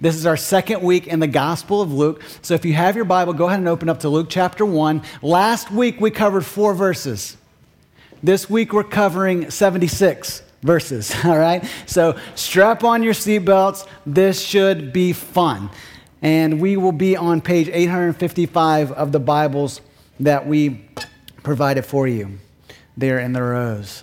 This is our second week in the Gospel of Luke. So if you have your Bible, go ahead and open up to Luke chapter 1. Last week we covered four verses. This week we're covering 76 verses, all right? So strap on your seatbelts. This should be fun. And we will be on page 855 of the Bibles that we provided for you there in the rows.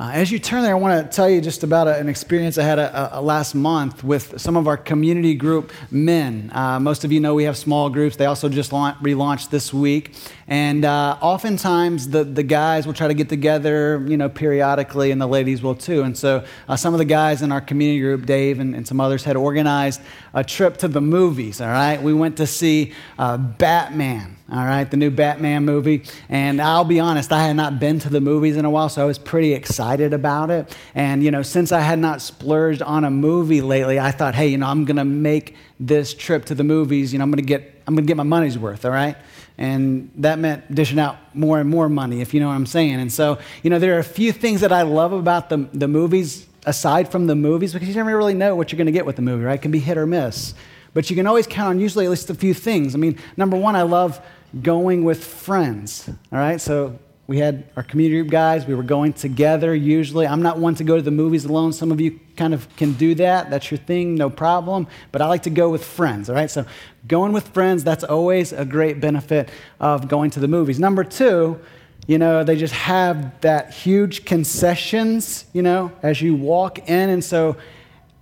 Uh, as you turn there, I want to tell you just about a, an experience I had a, a, last month with some of our community group men. Uh, most of you know we have small groups. They also just launch, relaunched this week. And uh, oftentimes the, the guys will try to get together, you know, periodically, and the ladies will too. And so uh, some of the guys in our community group, Dave and, and, some others, had organized a trip to the movies, all right? We went to see uh, Batman all right, the new Batman movie. And I'll be honest, I had not been to the movies in a while, so I was pretty excited about it. And, you know, since I had not splurged on a movie lately, I thought, hey, you know, I'm going to make this trip to the movies, you know, I'm going to get, I'm to get my money's worth, all right? And that meant dishing out more and more money, if you know what I'm saying. And so, you know, there are a few things that I love about the, the movies aside from the movies because you never really know what you're going to get with the movie, right? It can be hit or miss. But you can always count on usually at least a few things. I mean, number one, I love going with friends. All right, so we had our community group guys. We were going together usually. I'm not one to go to the movies alone. Some of you kind of can do that. That's your thing, no problem. But I like to go with friends. All right, so going with friends, that's always a great benefit of going to the movies. Number two, you know, they just have that huge concessions, you know, as you walk in. And so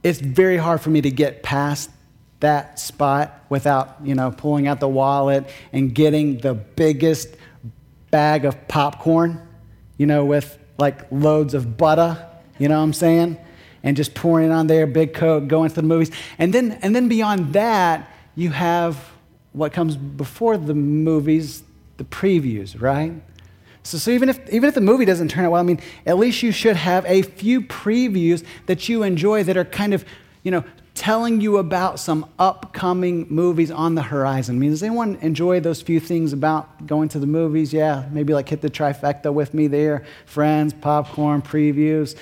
it's very hard for me to get past that spot without, you know, pulling out the wallet and getting the biggest bag of popcorn, you know, with like loads of butter, you know what I'm saying? And just pouring it on there, big coat, going to the movies. And then, and then beyond that, you have what comes before the movies, the previews, right? So, so even, if, even if the movie doesn't turn out well, I mean, at least you should have a few previews that you enjoy that are kind of, you know, telling you about some upcoming movies on the horizon. I mean, does anyone enjoy those few things about going to the movies? Yeah, maybe like hit the trifecta with me there friends, popcorn, previews.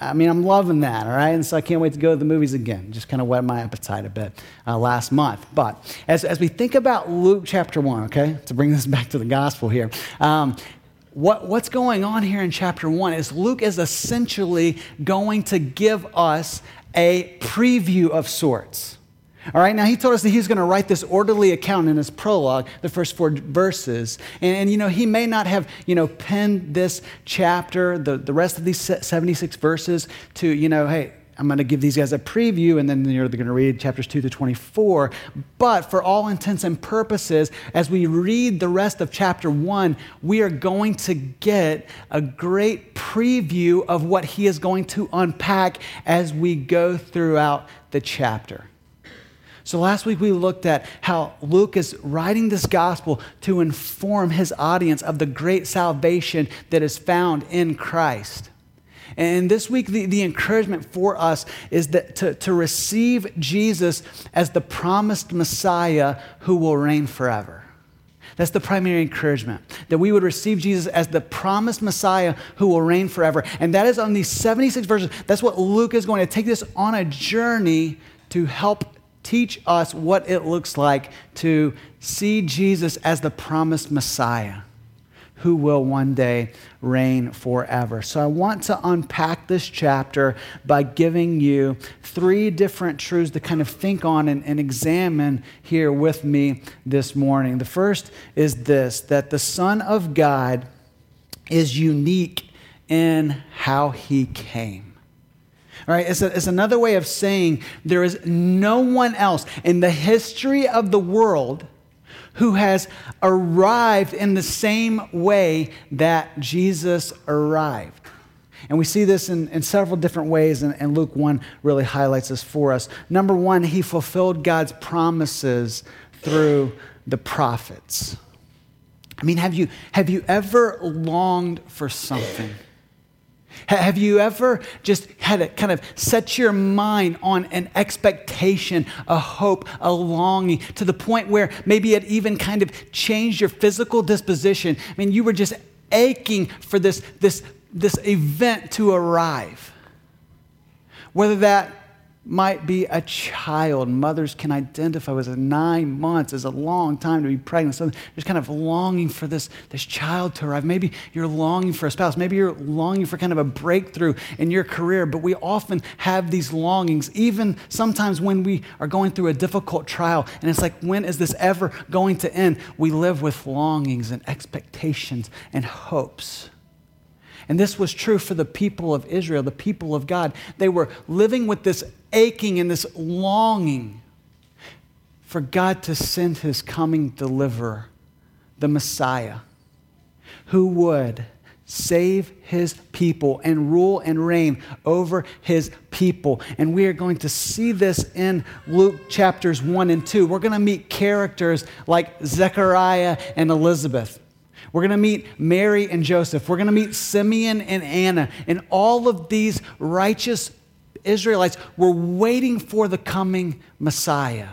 I mean, I'm loving that, all right? And so I can't wait to go to the movies again. Just kind of whet my appetite a bit uh, last month. But as, as we think about Luke chapter 1, okay, to bring this back to the gospel here, um, what, what's going on here in chapter 1 is Luke is essentially going to give us a preview of sorts. All right, now he told us that he's going to write this orderly account in his prologue, the first four verses. And, and, you know, he may not have, you know, penned this chapter, the, the rest of these 76 verses to, you know, hey, I'm going to give these guys a preview, and then you're going to read chapters 2 to 24. But for all intents and purposes, as we read the rest of chapter 1, we are going to get a great preview of what he is going to unpack as we go throughout the chapter. So last week we looked at how Luke is writing this gospel to inform his audience of the great salvation that is found in Christ. And this week, the, the encouragement for us is that to, to receive Jesus as the promised Messiah who will reign forever. That's the primary encouragement, that we would receive Jesus as the promised Messiah who will reign forever. And that is on these 76 verses. That's what Luke is going to take this on a journey to help teach us what it looks like to see Jesus as the promised Messiah who will one day reign forever. So I want to unpack this chapter by giving you three different truths to kind of think on and, and examine here with me this morning. The first is this that the Son of God is unique in how he came. All right, it's, a, it's another way of saying there is no one else in the history of the world who has arrived in the same way that Jesus arrived. And we see this in, in several different ways, and, and Luke 1 really highlights this for us. Number one, he fulfilled God's promises through the prophets. I mean, have you, have you ever longed for something? Have you ever just had to kind of set your mind on an expectation, a hope, a longing to the point where maybe it even kind of changed your physical disposition? I mean, you were just aching for this, this, this event to arrive. Whether that might be a child. Mothers can identify with nine months is a long time to be pregnant. So there's kind of longing for this, this child to arrive. Maybe you're longing for a spouse. Maybe you're longing for kind of a breakthrough in your career. But we often have these longings, even sometimes when we are going through a difficult trial. And it's like, when is this ever going to end? We live with longings and expectations and hopes. And this was true for the people of Israel, the people of God. They were living with this aching and this longing for God to send his coming deliverer, the Messiah, who would save his people and rule and reign over his people. And we are going to see this in Luke chapters 1 and 2. We're going to meet characters like Zechariah and Elizabeth. We're going to meet Mary and Joseph. We're going to meet Simeon and Anna. And all of these righteous Israelites were waiting for the coming Messiah.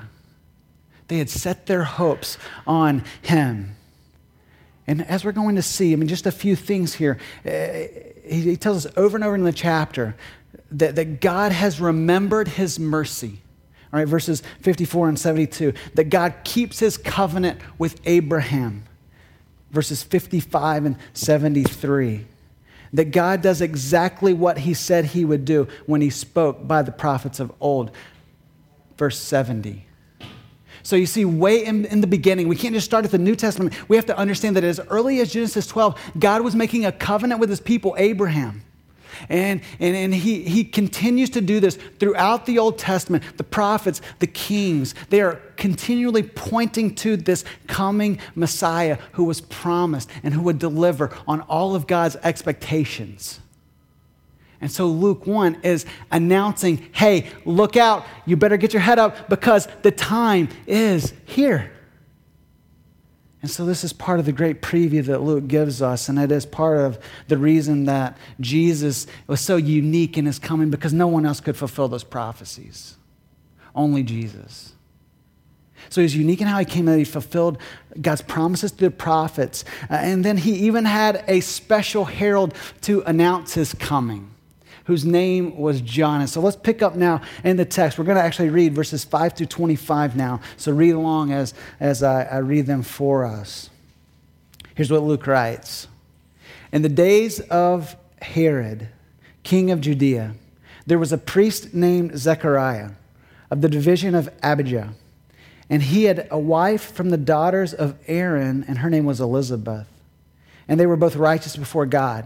They had set their hopes on him. And as we're going to see, I mean, just a few things here. Uh, he, tells us over and over in the chapter that, that God has remembered his mercy. All right, verses 54 and 72, that God keeps his covenant with Abraham verses 55 and 73. That God does exactly what he said he would do when he spoke by the prophets of old. Verse 70. So you see, way in, in, the beginning, we can't just start at the New Testament. We have to understand that as early as Genesis 12, God was making a covenant with his people, Abraham. And, and, and he, he continues to do this throughout the Old Testament. The prophets, the kings, they are continually pointing to this coming Messiah who was promised and who would deliver on all of God's expectations. And so Luke 1 is announcing hey, look out, you better get your head up because the time is here. And so, this is part of the great preview that Luke gives us, and it is part of the reason that Jesus was so unique in his coming because no one else could fulfill those prophecies. Only Jesus. So he's unique in how he came and he fulfilled God's promises to the prophets. Uh, and then he even had a special herald to announce his coming whose name was John. And so let's pick up now in the text. We're going to actually read verses 5 through 25 now. So read along as, as I, I read them for us. Here's what Luke writes In the days of Herod, king of Judea, there was a priest named Zechariah of the division of Abijah. And he had a wife from the daughters of Aaron, and her name was Elizabeth. And they were both righteous before God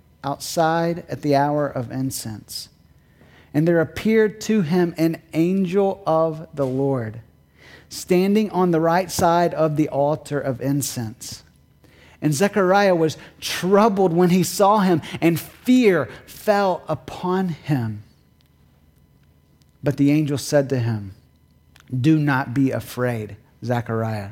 outside at the hour of incense. And there appeared to him an angel of the Lord, standing on the right side of the altar of incense. And Zechariah was troubled when he saw him, and fear fell upon him. But the angel said to him, Do not be afraid, Zechariah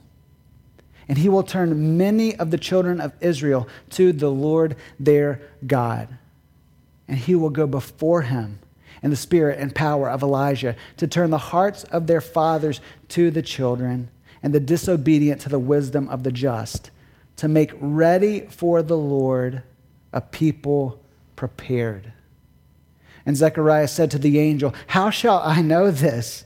and he will turn many of the children of Israel to the Lord their God. And he will go before him in the spirit and power of Elijah to turn the hearts of their fathers to the children and the disobedient to the wisdom of the just, to make ready for the Lord a people prepared. And Zechariah said to the angel, How shall I know this?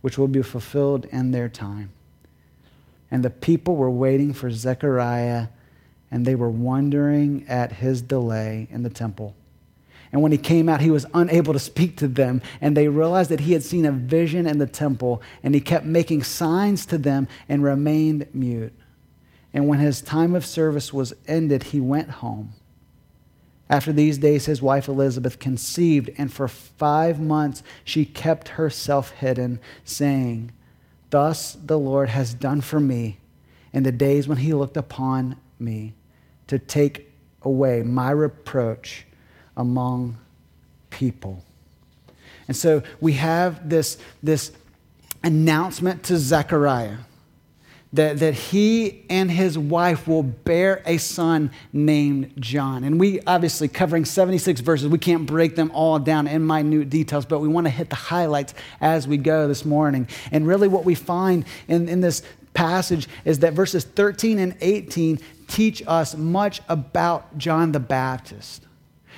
which will be fulfilled in their time. And the people were waiting for Zechariah, and they were wondering at his delay in the temple. And when he came out, he was unable to speak to them. And they realized that he had seen a vision in the temple. And he kept making signs to them and remained mute. And when his time of service was ended, he went home. After these days, his wife Elizabeth conceived, and for five months she kept herself hidden, saying, Thus the Lord has done for me in the days when he looked upon me to take away my reproach among people. And so we have this, this announcement to Zechariah that, that he and his wife will bear a son named John. And we obviously, covering 76 verses, we can't break them all down in minute details, but we want to hit the highlights as we go this morning. And really, what we find in, in this passage is that verses 13 and 18 teach us much about John the Baptist.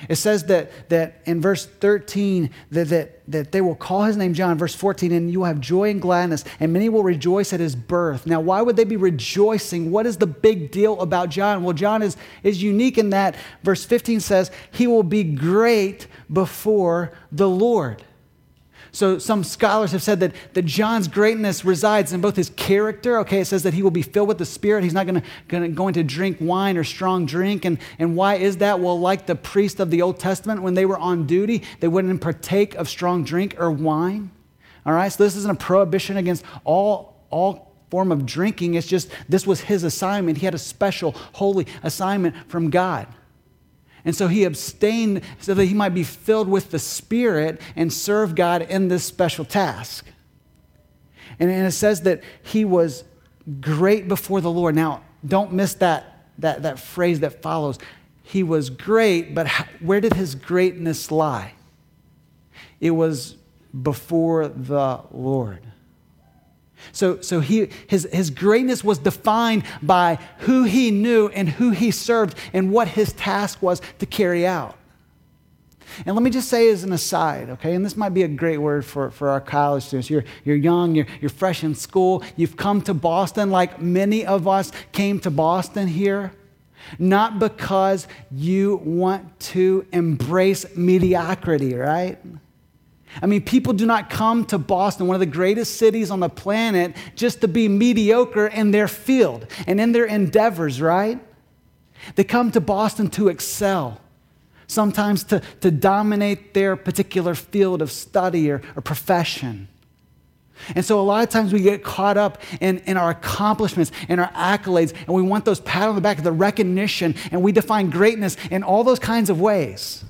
It says that, that in verse 13 that, that, that they will call his name John. Verse 14, and you will have joy and gladness, and many will rejoice at his birth. Now, why would they be rejoicing? What is the big deal about John? Well, John is, is unique in that verse 15 says, he will be great before the Lord. So some scholars have said that, that John's greatness resides in both his character. Okay, it says that he will be filled with the Spirit. He's not gonna, gonna, going to drink wine or strong drink. And, and why is that? Well, like the priest of the Old Testament, when they were on duty, they wouldn't partake of strong drink or wine. All right, so this isn't a prohibition against all, all form of drinking. It's just this was his assignment. He had a special, holy assignment from God. And so he abstained so that he might be filled with the Spirit and serve God in this special task. And, and it says that he was great before the Lord. Now, don't miss that, that, that phrase that follows. He was great, but where did his greatness lie? It was before the Lord. So, so he, his, his greatness was defined by who he knew and who he served and what his task was to carry out. And let me just say as an aside, okay, and this might be a great word for, for our college students. You're, you're young, you're, you're fresh in school, you've come to Boston like many of us came to Boston here, not because you want to embrace mediocrity, right? I mean, people do not come to Boston, one of the greatest cities on the planet, just to be mediocre in their field and in their endeavors, right? They come to Boston to excel, sometimes to, to dominate their particular field of study or, or profession. And so, a lot of times we get caught up in, in our accomplishments and our accolades, and we want those pat on the back, the recognition, and we define greatness in all those kinds of ways.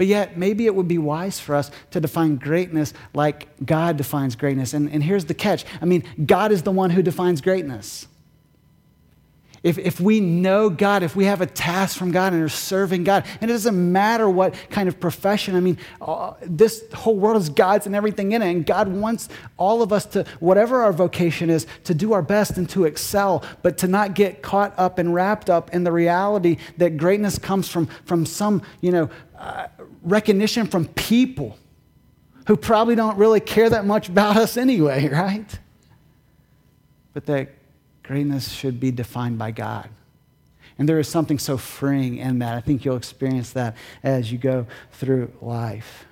But yet, maybe it would be wise for us to define greatness like God defines greatness. And, and here's the catch I mean, God is the one who defines greatness. If, if we know God, if we have a task from God and are serving God, and it doesn't matter what kind of profession, I mean, uh, this whole world is God's and everything in it. And God wants all of us to, whatever our vocation is, to do our best and to excel, but to not get caught up and wrapped up in the reality that greatness comes from, from some, you know, recognition from people who probably don't really care that much about us anyway, right? But that greatness should be defined by God. And there is something so freeing in that. I think you'll experience that as you go through life.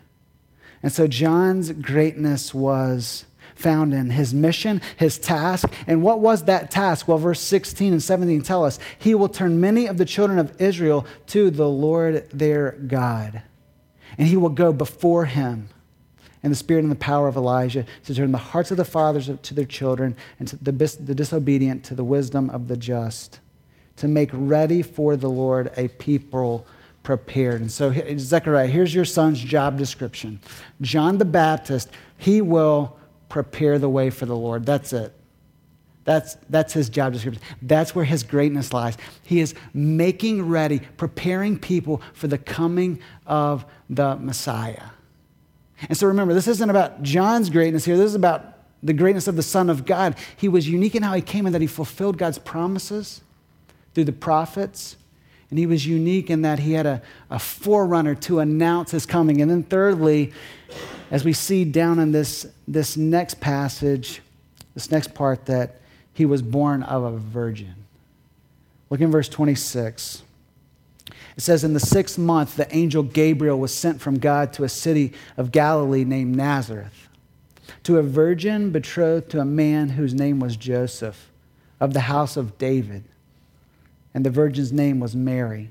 And so John's greatness was found in his mission, his task. And what was that task? Well, verse 16 and 17 tell us he will turn many of the children of Israel to the Lord their God and he will go before him And the spirit and the power of Elijah to turn the hearts of the fathers to their children and the, the disobedient to the wisdom of the just, to make ready for the Lord a people prepared. And so, Zechariah, here's your son's job description John the Baptist, he will prepare the way for the Lord. That's it. That's, that's his job description. That's where his greatness lies. He is making ready, preparing people for the coming of the Messiah. And so remember, this isn't about John's greatness here. This is about the greatness of the Son of God. He was unique in how he came and that he fulfilled God's promises through the prophets. And he was unique in that he had a, a forerunner to announce his coming. And then, thirdly, as we see down in this, this next passage, this next part, that he was born of a virgin. Look in verse 26. It says, In the sixth month, the angel Gabriel was sent from God to a city of Galilee named Nazareth, to a virgin betrothed to a man whose name was Joseph, of the house of David. And the virgin's name was Mary.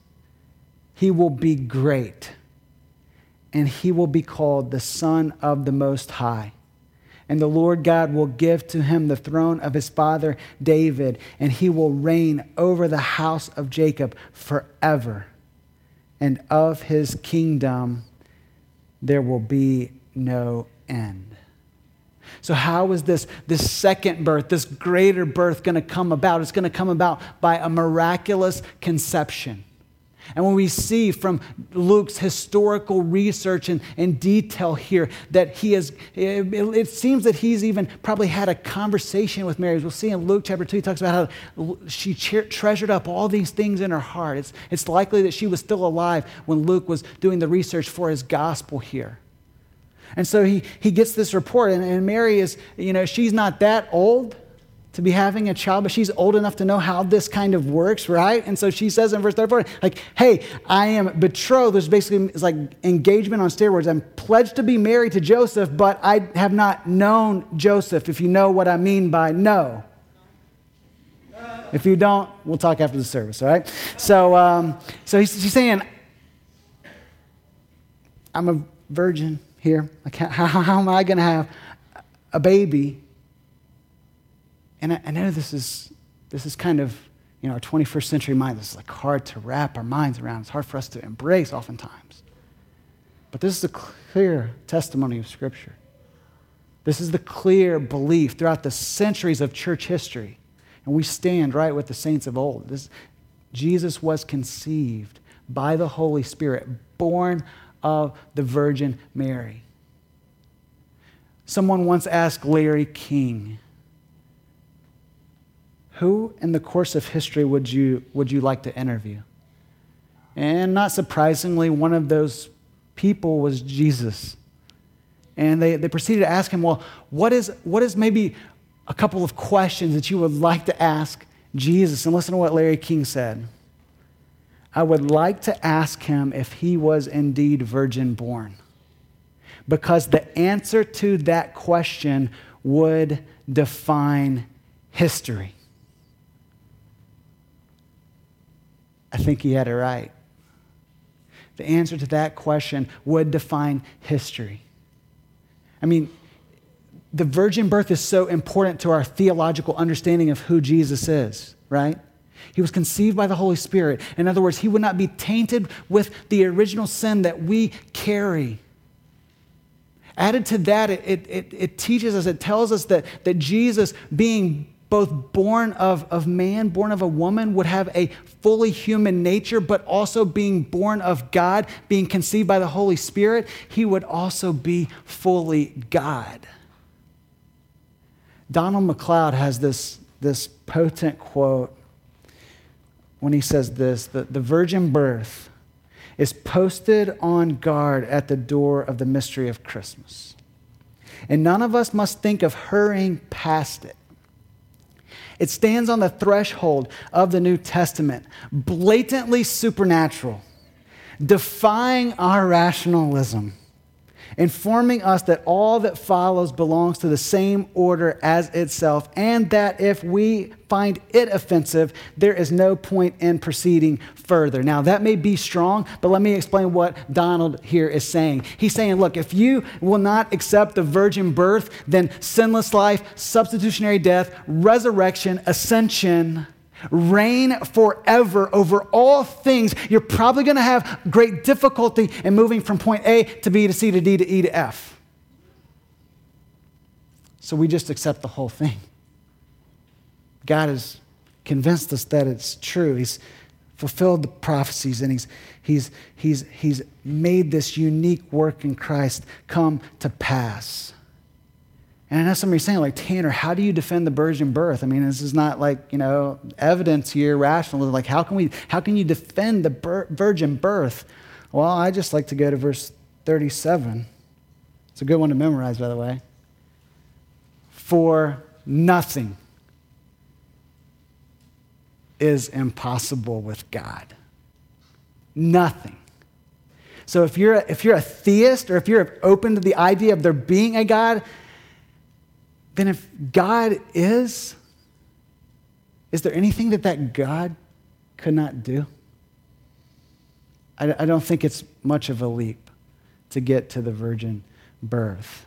He will be great, and he will be called the Son of the Most High and the Lord God will give to him the throne of his father David, and he will reign over the house of Jacob forever. And of his kingdom there will be no end. So, how is this, this second birth, this greater birth, going to come about? It's going to come about by a miraculous conception. And when we see from Luke's historical research and, and detail here that he has, it, it, seems that he's even probably had a conversation with Mary. As we'll see in Luke chapter 2, he talks about how she treasured up all these things in her heart. It's, it's likely that she was still alive when Luke was doing the research for his gospel here. And so he, he gets this report, and, and Mary is, you know, she's not that old to be having a child, but she's old enough to know how this kind of works, right? And so she says in verse 34, like, hey, I am betrothed. There's basically it's like engagement on steroids. I'm pledged to be married to Joseph, but I have not known Joseph, if you know what I mean by no. If you don't, we'll talk after the service, all right? So, um, so he's, he's saying, I'm a virgin here. Like, how, how am I going to have a baby and I, I know this is, this is kind of, you know, our 21st century mind. This is like hard to wrap our minds around. It's hard for us to embrace oftentimes. But this is a clear testimony of Scripture. This is the clear belief throughout the centuries of church history. And we stand right with the saints of old. This, Jesus was conceived by the Holy Spirit, born of the Virgin Mary. Someone once asked Larry King, who in the course of history would you, would you like to interview? And not surprisingly, one of those people was Jesus. And they, they proceeded to ask him, Well, what is, what is maybe a couple of questions that you would like to ask Jesus? And listen to what Larry King said. I would like to ask him if he was indeed virgin born. Because the answer to that question would define history. I think he had it right. The answer to that question would define history. I mean, the virgin birth is so important to our theological understanding of who Jesus is, right? He was conceived by the Holy Spirit. In other words, he would not be tainted with the original sin that we carry. Added to that, it, it, it, teaches us, it tells us that, that Jesus, being both born of, of man, born of a woman, would have a fully human nature, but also being born of God, being conceived by the Holy Spirit, he would also be fully God. Donald Macleod has this, this potent quote when he says this that the virgin birth is posted on guard at the door of the mystery of Christmas. And none of us must think of hurrying past it. It stands on the threshold of the New Testament, blatantly supernatural, defying our rationalism. Informing us that all that follows belongs to the same order as itself, and that if we find it offensive, there is no point in proceeding further. Now, that may be strong, but let me explain what Donald here is saying. He's saying, look, if you will not accept the virgin birth, then sinless life, substitutionary death, resurrection, ascension, reign forever over all things, you're probably going to have great difficulty in moving from point A to B to C to D to E to F. So we just accept the whole thing. God has convinced us that it's true. He's fulfilled the prophecies and he's, he's, he's, he's made this unique work in Christ come to pass. And I know some of you are saying, like, Tanner, how do you defend the virgin birth? I mean, this is not like, you know, evidence here, rational. Like, how can we, how can you defend the virgin birth? Well, I just like to go to verse 37. It's a good one to memorize, by the way. For nothing is impossible with God. Nothing. So if you're, if you're a theist or if you're open to the idea of there being a God, then if God is, is there anything that that God could not do? I, I don't think it's much of a leap to get to the virgin birth.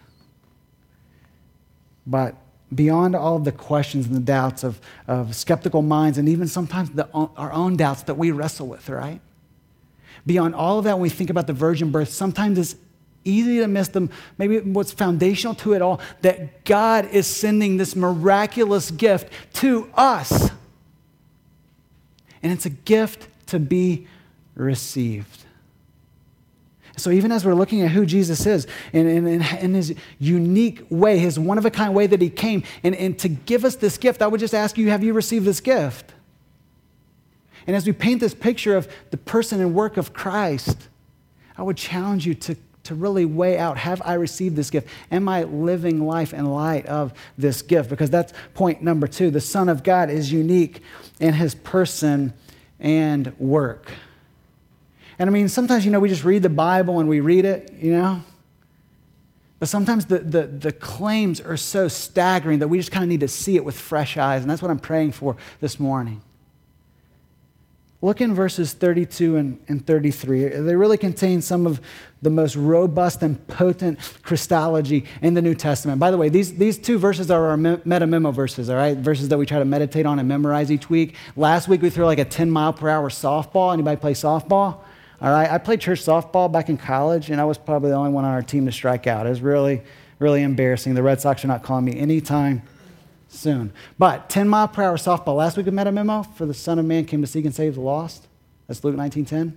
But beyond all of the questions and the doubts of, of skeptical minds, and even sometimes the, our own doubts that we wrestle with, right? Beyond all of that, when we think about the virgin birth, sometimes it's easy to miss them. Maybe what's foundational to it all that God is sending this miraculous gift to us. And it's a gift to be received. So, even as we're looking at who Jesus is in, in, his unique way, his one of a kind way that he came, and, and to give us this gift, I would just ask you have you received this gift? And as we paint this picture of the person and work of Christ, I would challenge you to to really weigh out have I received this gift? Am I living life in light of this gift? Because that's point number two. The Son of God is unique in his person and work. And I mean, sometimes, you know, we just read the Bible and we read it, you know? But sometimes the, the, the claims are so staggering that we just kind of need to see it with fresh eyes. And that's what I'm praying for this morning. Look in verses 32 and, and 33. They really contain some of the most robust and potent Christology in the New Testament. By the way, these, these two verses are our meta memo verses, all right? Verses that we try to meditate on and memorize each week. Last week we threw like a 10 mile per hour softball. Anybody play softball? All right, I played church softball back in college, and I was probably the only one on our team to strike out. It was really, really embarrassing. The Red Sox are not calling me anytime soon. But 10 mile per hour softball. Last week we met a memo for the Son of Man came to seek and save the lost. That's Luke 19:10.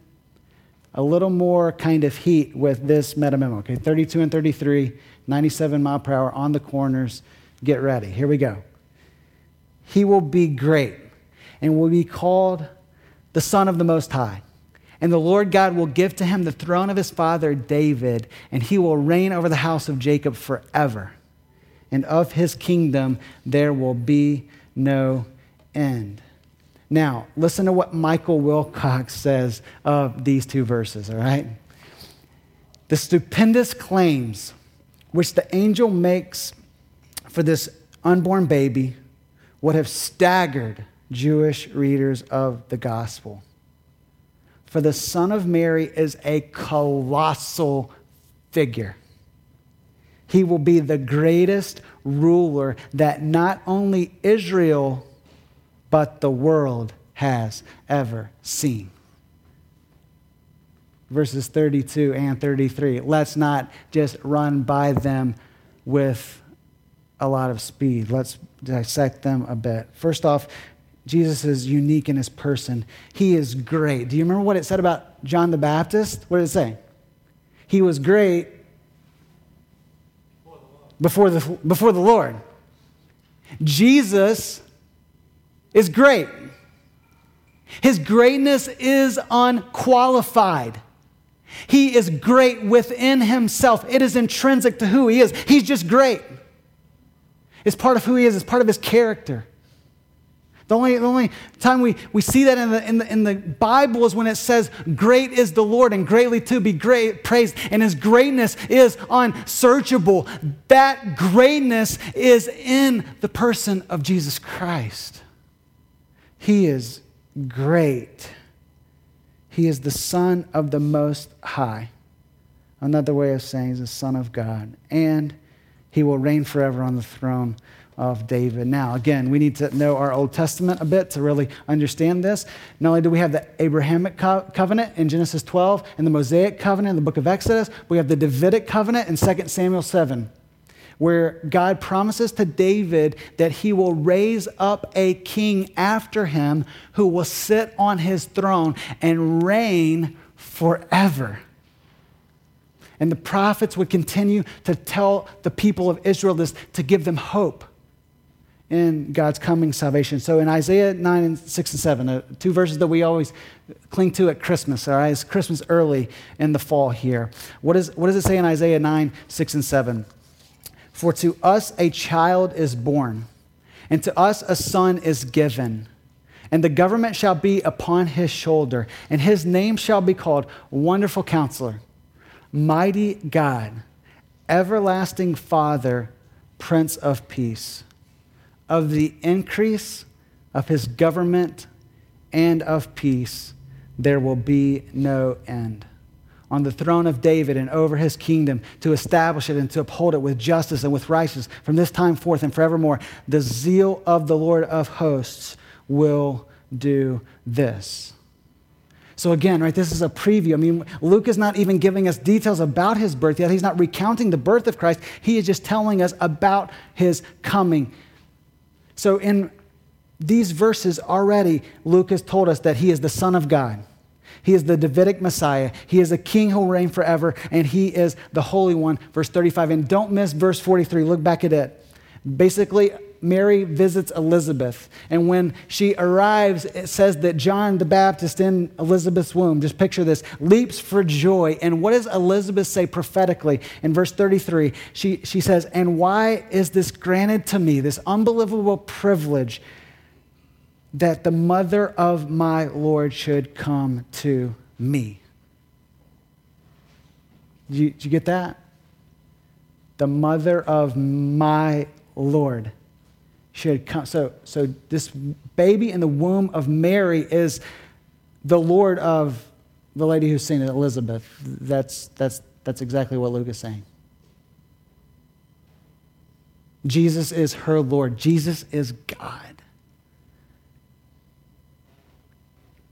A little more kind of heat with this meta memo. Okay, 32 and 33, 97 mile per hour on the corners. Get ready. Here we go. He will be great and will be called the Son of the Most High. And the Lord God will give to him the throne of his father David, and he will reign over the house of Jacob forever and of his kingdom there will be no end. Now, listen to what Michael Wilcock says of these two verses, all right? The stupendous claims which the angel makes for this unborn baby would have staggered Jewish readers of the gospel. For the Son of Mary is a colossal figure. He will be the greatest ruler that not only Israel, but the world has ever seen. Verses 32 and 33. Let's not just run by them with a lot of speed. Let's dissect them a bit. First off, Jesus is unique in his person. He is great. Do you remember what it said about John the Baptist? What did it say? He was great before the, before the Lord. Jesus is great. His greatness is unqualified. He is great within himself. It is intrinsic to who he is. He's just great. It's part of who he is, it's part of his character. The only, the only time we, we see that in the, in, the, in the Bible is when it says, Great is the Lord, and greatly to be great, praised, and his greatness is unsearchable. That greatness is in the person of Jesus Christ. He is great. He is the Son of the Most High. Another way of saying is the Son of God. And he will reign forever on the throne of David. Now, again, we need to know our Old Testament a bit to really understand this. Not only do we have the Abrahamic co- covenant in Genesis 12 and the Mosaic covenant in the book of Exodus, we have the Davidic covenant in 2 Samuel 7, where God promises to David that he will raise up a king after him who will sit on his throne and reign forever. And the prophets would continue to tell the people of Israel this to give them hope in God's coming salvation. So in Isaiah 9 and 6 and 7, uh, two verses that we always cling to at Christmas, all right? It's Christmas early in the fall here. What, is, what does it say in Isaiah 9, 6 and 7? For to us a child is born, and to us a son is given. And the government shall be upon his shoulder, and his name shall be called Wonderful Counselor, Mighty God, Everlasting Father, Prince of Peace of the increase of his government and of peace, there will be no end. On the throne of David and over his kingdom, to establish it and to uphold it with justice and with righteousness from this time forth and forevermore, the zeal of the Lord of hosts will do this. So, again, right, this is a preview. I mean, Luke is not even giving us details about his birth yet. He's not recounting the birth of Christ. He is just telling us about his coming so, in these verses already, Luke has told us that he is the Son of God. He is the Davidic Messiah. He is a king who will reign forever, and he is the Holy One. Verse 35. And don't miss verse 43. Look back at it. Basically, Mary visits Elizabeth. And when she arrives, it says that John the Baptist in Elizabeth's womb, just picture this, leaps for joy. And what does Elizabeth say prophetically? In verse 33, she, she says, And why is this granted to me, this unbelievable privilege that the mother of my Lord should come to me? Did you, did you get that? The mother of my Lord should come. So, so this baby in the womb of Mary is the Lord of the lady who's seen it, Elizabeth. That's, that's, that's exactly what Luke is saying. Jesus is her Lord. Jesus is God.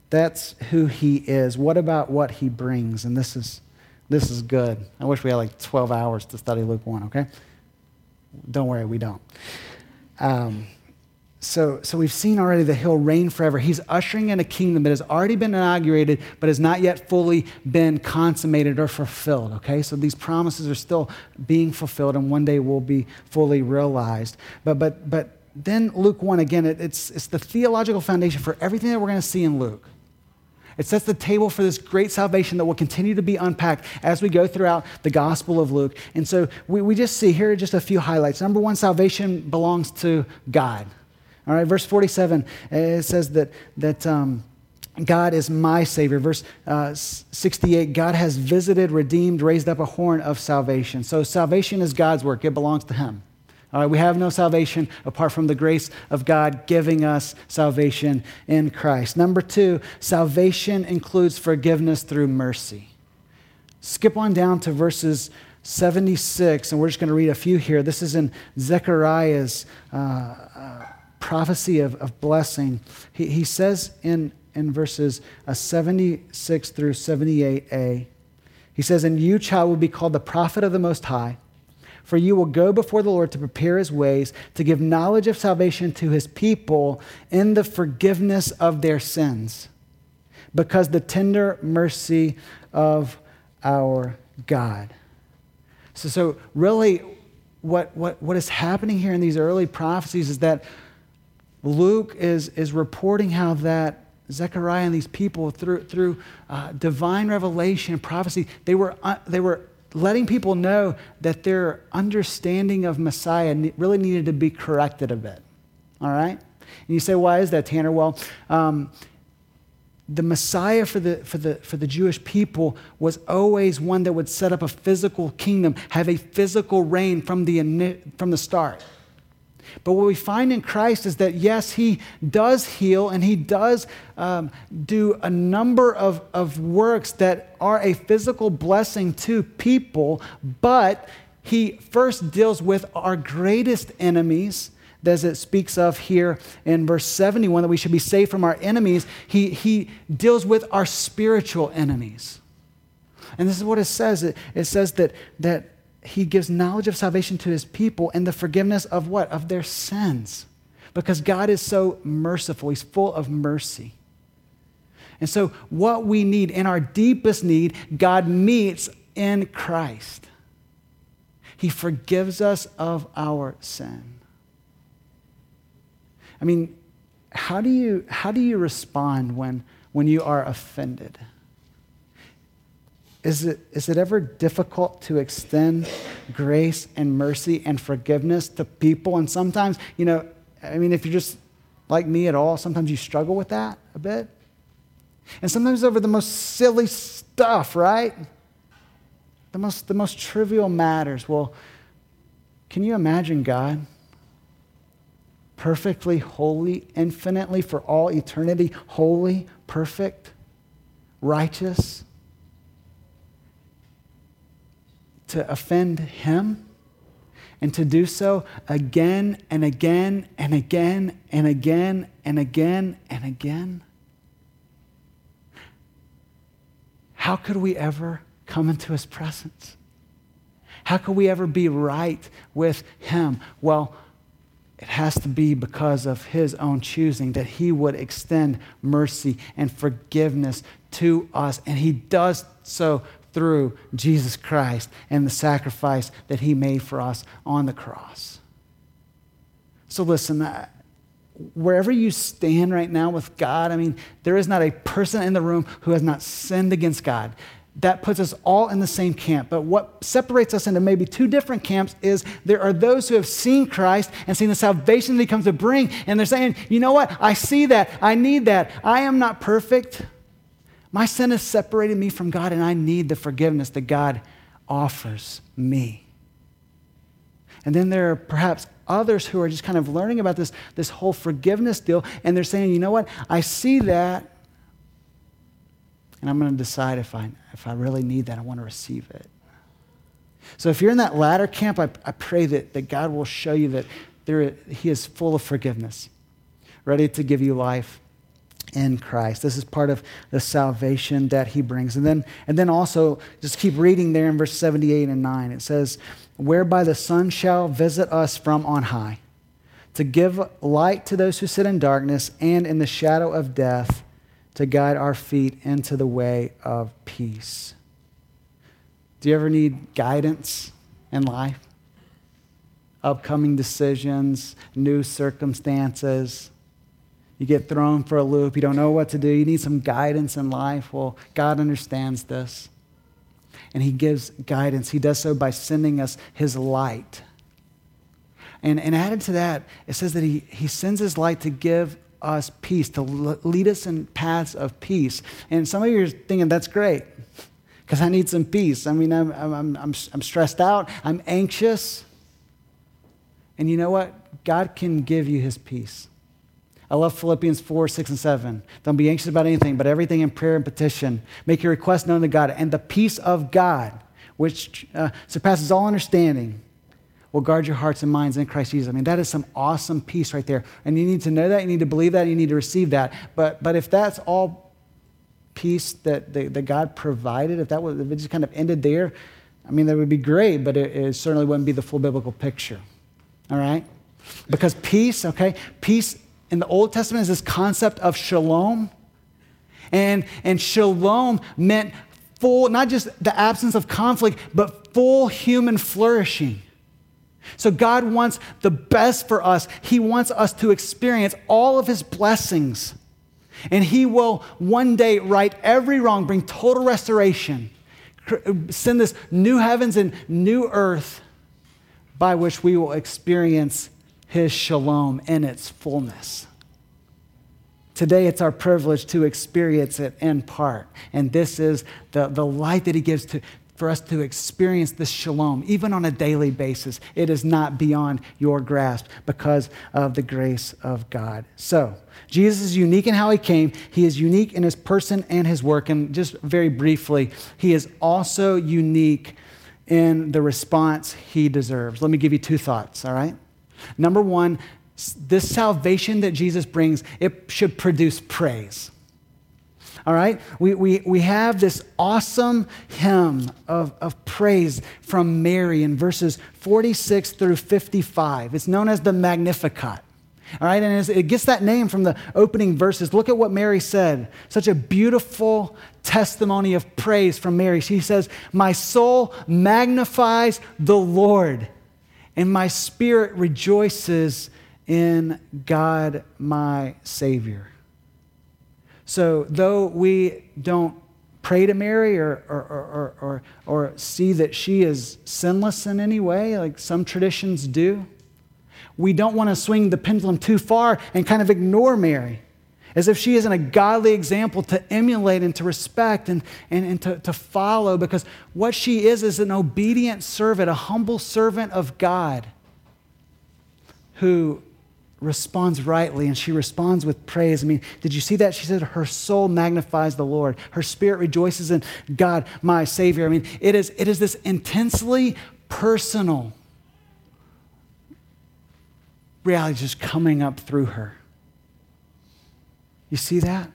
That's who he is. What about what he brings? And this is, this is good. I wish we had like 12 hours to study Luke 1, okay? Don't worry, we don't. Um, so, so we've seen already that he'll reign forever. He's ushering in a kingdom that has already been inaugurated, but has not yet fully been consummated or fulfilled. Okay, so these promises are still being fulfilled, and one day will be fully realized. But, but, but then Luke one again, it, it's it's the theological foundation for everything that we're going to see in Luke. It sets the table for this great salvation that will continue to be unpacked as we go throughout the Gospel of Luke. And so we, we just see here are just a few highlights. Number one, salvation belongs to God. All right, verse 47, it says that, that um, God is my Savior. Verse uh, 68, God has visited, redeemed, raised up a horn of salvation. So salvation is God's work, it belongs to Him. We have no salvation apart from the grace of God giving us salvation in Christ. Number two, salvation includes forgiveness through mercy. Skip on down to verses 76, and we're just going to read a few here. This is in Zechariah's uh, uh, prophecy of, of blessing. He, he says in, in verses uh, 76 through 78a, he says, And you, child, will be called the prophet of the Most High for you will go before the Lord to prepare his ways, to give knowledge of salvation to his people in the forgiveness of their sins, because the tender mercy of our God. So, so really, what, what, what is happening here in these early prophecies is that Luke is, is reporting how that Zechariah and these people, through, through uh, divine revelation and prophecy, they were, uh, they were letting people know that their understanding of Messiah really needed to be corrected a bit. All right? And you say, why is that, Tanner? Well, um, the Messiah for the, for, the, for the Jewish people was always one that would set up a physical kingdom, have a physical reign from the, from the start. But what we find in Christ is that, yes, he does heal and he does um, do a number of, of works that are a physical blessing to people, but he first deals with our greatest enemies as it speaks of here in verse 71 that we should be saved from our enemies, he, he deals with our spiritual enemies. And this is what it says it, it says that, that he gives knowledge of salvation to his people and the forgiveness of what? Of their sins. Because God is so merciful, he's full of mercy. And so, what we need in our deepest need, God meets in Christ. He forgives us of our sin. I mean, how do you, how do you respond when, when you are offended? Is it, is it ever difficult to extend grace and mercy and forgiveness to people? And sometimes, you know, I mean, if you're just like me at all, sometimes you struggle with that a bit. And sometimes over the most silly stuff, right? The most, the most trivial matters. Well, can you imagine God perfectly holy, infinitely for all eternity, holy, perfect, righteous, to offend him and to do so again and again and again and again and again and again? How could we ever come into his presence? How could we ever be right with him? Well, it has to be because of his own choosing that he would extend mercy and forgiveness to us. And he does so through Jesus Christ and the sacrifice that he made for us on the cross. So, listen, uh, wherever you stand right now with God, I mean, there is not a person in the room who has not sinned against God that puts us all in the same camp. But what separates us into maybe two different camps is there are those who have seen Christ and seen the salvation that he comes to bring, and they're saying, you know what? I see that. I need that. I am not perfect. My sin has separated me from God, and I need the forgiveness that God offers me. And then there are perhaps others who are just kind of learning about this, this whole forgiveness deal, and they're saying, you know what? I see that, and I'm going to decide if I, if I really need that, I want to receive it. So if you're in that latter camp, I, I pray that, that God will show you that there, He is full of forgiveness, ready to give you life in Christ. This is part of the salvation that He brings. And then, and then also, just keep reading there in verse 78 and 9. It says, Whereby the Son shall visit us from on high, to give light to those who sit in darkness and in the shadow of death to guide our feet into the way of peace. Do you ever need guidance in life? Upcoming decisions, new circumstances. You get thrown for a loop. You don't know what to do. You need some guidance in life. Well, God understands this. And He gives guidance. He does so by sending us His light. And, and added to that, it says that he, he sends His light to give us peace, to lead us in paths of peace. And some of you are thinking, that's great, because I need some peace. I mean, I'm, I'm, I'm, I'm stressed out, I'm anxious. And you know what? God can give you his peace. I love Philippians 4, 6, and 7. Don't be anxious about anything, but everything in prayer and petition. Make your request known to God, and the peace of God, which uh, surpasses all understanding, will guard your hearts and minds in Christ Jesus. I mean, that is some awesome peace right there. And you need to know that, you need to believe that, you need to receive that. But, but if that's all peace that, that, that God provided, if that was, if it just kind of ended there, I mean, that would be great, but it, it certainly wouldn't be the full biblical picture. All right? Because peace, okay, peace in the Old Testament is this concept of shalom. And, and shalom meant full, not just the absence of conflict, but full human flourishing. So God wants the best for us. He wants us to experience all of his blessings. And he will one day right every wrong, bring total restoration, send this new heavens and new earth by which we will experience his shalom in its fullness. Today, it's our privilege to experience it in part. And this is the, the light that he gives to, for us to experience this shalom, even on a daily basis. It is not beyond your grasp because of the grace of God. So, Jesus is unique in how he came, he is unique in his person and his work. And just very briefly, he is also unique in the response he deserves. Let me give you two thoughts, all right? Number one, this salvation that Jesus brings, it should produce praise. All right? We, we, we have this awesome hymn of, of praise from Mary in verses 46 through 55. It's known as the Magnificat. All right, and it gets that name from the opening verses. Look at what Mary said. Such a beautiful testimony of praise from Mary. She says, My soul magnifies the Lord, and my spirit rejoices in God my Savior. So, though we don't pray to Mary or, or, or, or, see that she is sinless in any way, like some traditions do, we don't want to swing the pendulum too far and kind of ignore Mary as if she isn't a godly example to emulate and to respect and, and, and to, to follow, because what she is is an obedient servant, a humble servant of God who responds rightly and she responds with praise. I mean, did you see that? She said, Her soul magnifies the Lord, her spirit rejoices in God, my Savior. I mean, it is, it is this intensely personal reality just coming up through her. You see that?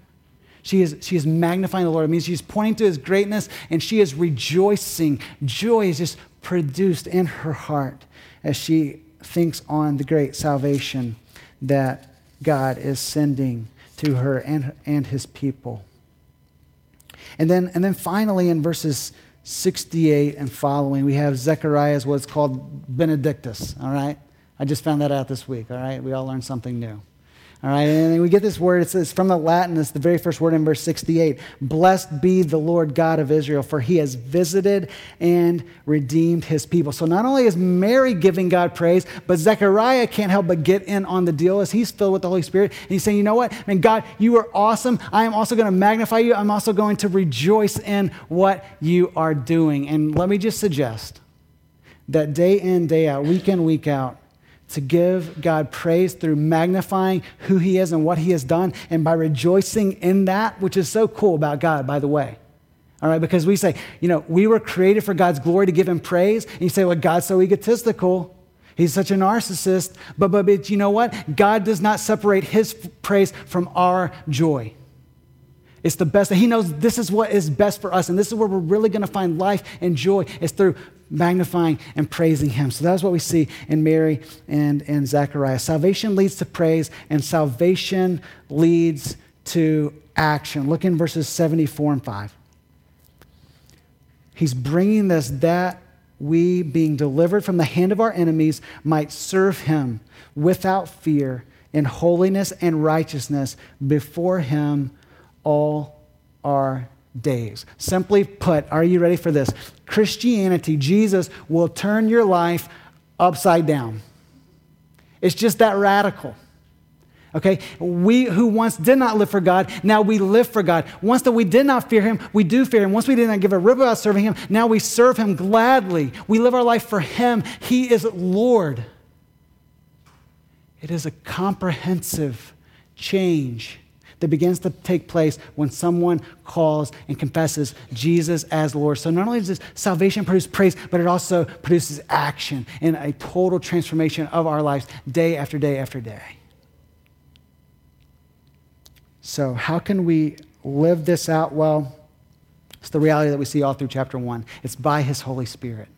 She is, she is magnifying the Lord. It means she's pointing to his greatness and she is rejoicing. Joy is just produced in her heart as she thinks on the great salvation that God is sending to her and, and his people. And then, and then finally, in verses 68 and following, we have Zechariah's what's called Benedictus, all right? I just found that out this week, all right? We all learned something new. All right, and we get this word. It's, it's from the Latin. It's the very first word in verse 68. Blessed be the Lord God of Israel, for he has visited and redeemed his people. So not only is Mary giving God praise, but Zechariah can't help but get in on the deal as he's filled with the Holy Spirit. And he's saying, you know what? Man, God, you are awesome. I am also going to magnify you. I'm also going to rejoice in what you are doing. And let me just suggest that day in, day out, week in, week out, to give God praise through magnifying who He is and what He has done, and by rejoicing in that, which is so cool about God, by the way. All right, because we say, you know, we were created for God's glory to give Him praise. And you say, well, God's so egotistical. He's such a narcissist. But, but, but you know what? God does not separate His praise from our joy. It's the best. He knows this is what is best for us, and this is where we're really going to find life and joy. Is through magnifying and praising him. So that's what we see in Mary and, and Zechariah. Salvation leads to praise, and salvation leads to action. Look in verses 74 and 5. He's bringing this that we, being delivered from the hand of our enemies, might serve him without fear in holiness and righteousness before him all our days. Simply put, are you ready for this? Christianity, Jesus will turn your life upside down. It's just that radical. Okay? We who once did not live for God, now we live for God. Once that we did not fear Him, we do fear Him. Once we did not give a rip about serving Him, now we serve Him gladly. We live our life for Him. He is Lord. It is a comprehensive change that begins to take place when someone calls and confesses Jesus as Lord. So not only does this salvation produce praise, but it also produces action and a total transformation of our lives day after day after day. So, how can we live this out? Well, it's the reality that we see all through chapter one. It's by His Holy Spirit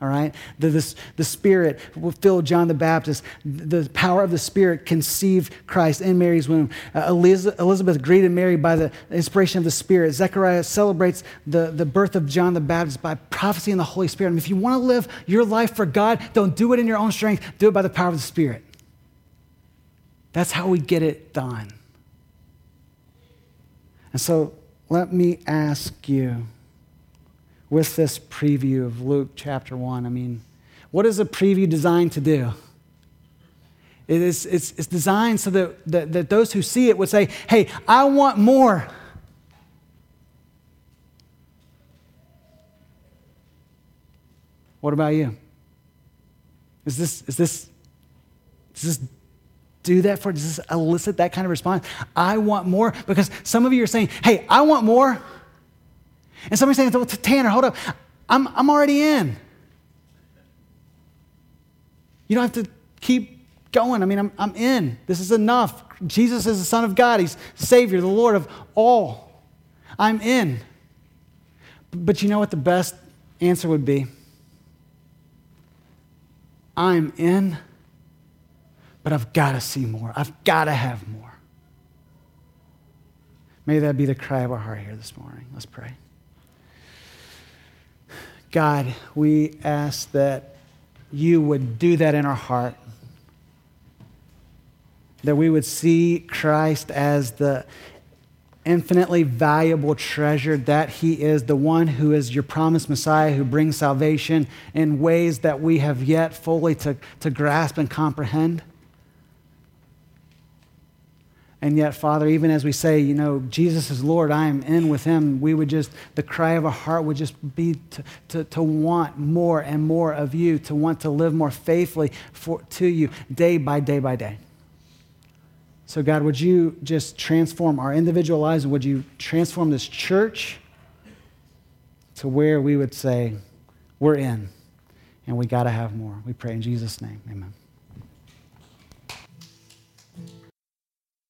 all right? The, this, the Spirit filled John the Baptist. The power of the Spirit conceived Christ in Mary's womb. Uh, Elizabeth greeted Mary by the inspiration of the Spirit. Zechariah celebrates the, the birth of John the Baptist by prophecy in the Holy Spirit. And if you want to live your life for God, don't do it in your own strength, do it by the power of the Spirit. That's how we get it done. And so let me ask you with this preview of Luke chapter 1. I mean, what is a preview designed to do? It is, it's, it's designed so that, that, that those who see it would say, hey, I want more. What about you? Is this, is this, does this do that for, does this elicit that kind of response? I want more? Because some of you are saying, hey, I want more. And somebody's saying, well, Tanner, hold up. I'm, I'm already in. You don't have to keep going. I mean, I'm, I'm in. This is enough. Jesus is the Son of God, He's Savior, the Lord of all. I'm in. But you know what the best answer would be? I'm in, but I've got to see more. I've got to have more. May that be the cry of our heart here this morning. Let's pray. God, we ask that you would do that in our heart. That we would see Christ as the infinitely valuable treasure that he is, the one who is your promised Messiah who brings salvation in ways that we have yet fully to, to grasp and comprehend. And yet, Father, even as we say, you know, Jesus is Lord, I am in with him, we would just, the cry of our heart would just be to, to, to want more and more of you, to want to live more faithfully for, to you day by day by day. So, God, would you just transform our individual lives and would you transform this church to where we would say, we're in and we got to have more? We pray in Jesus' name. Amen.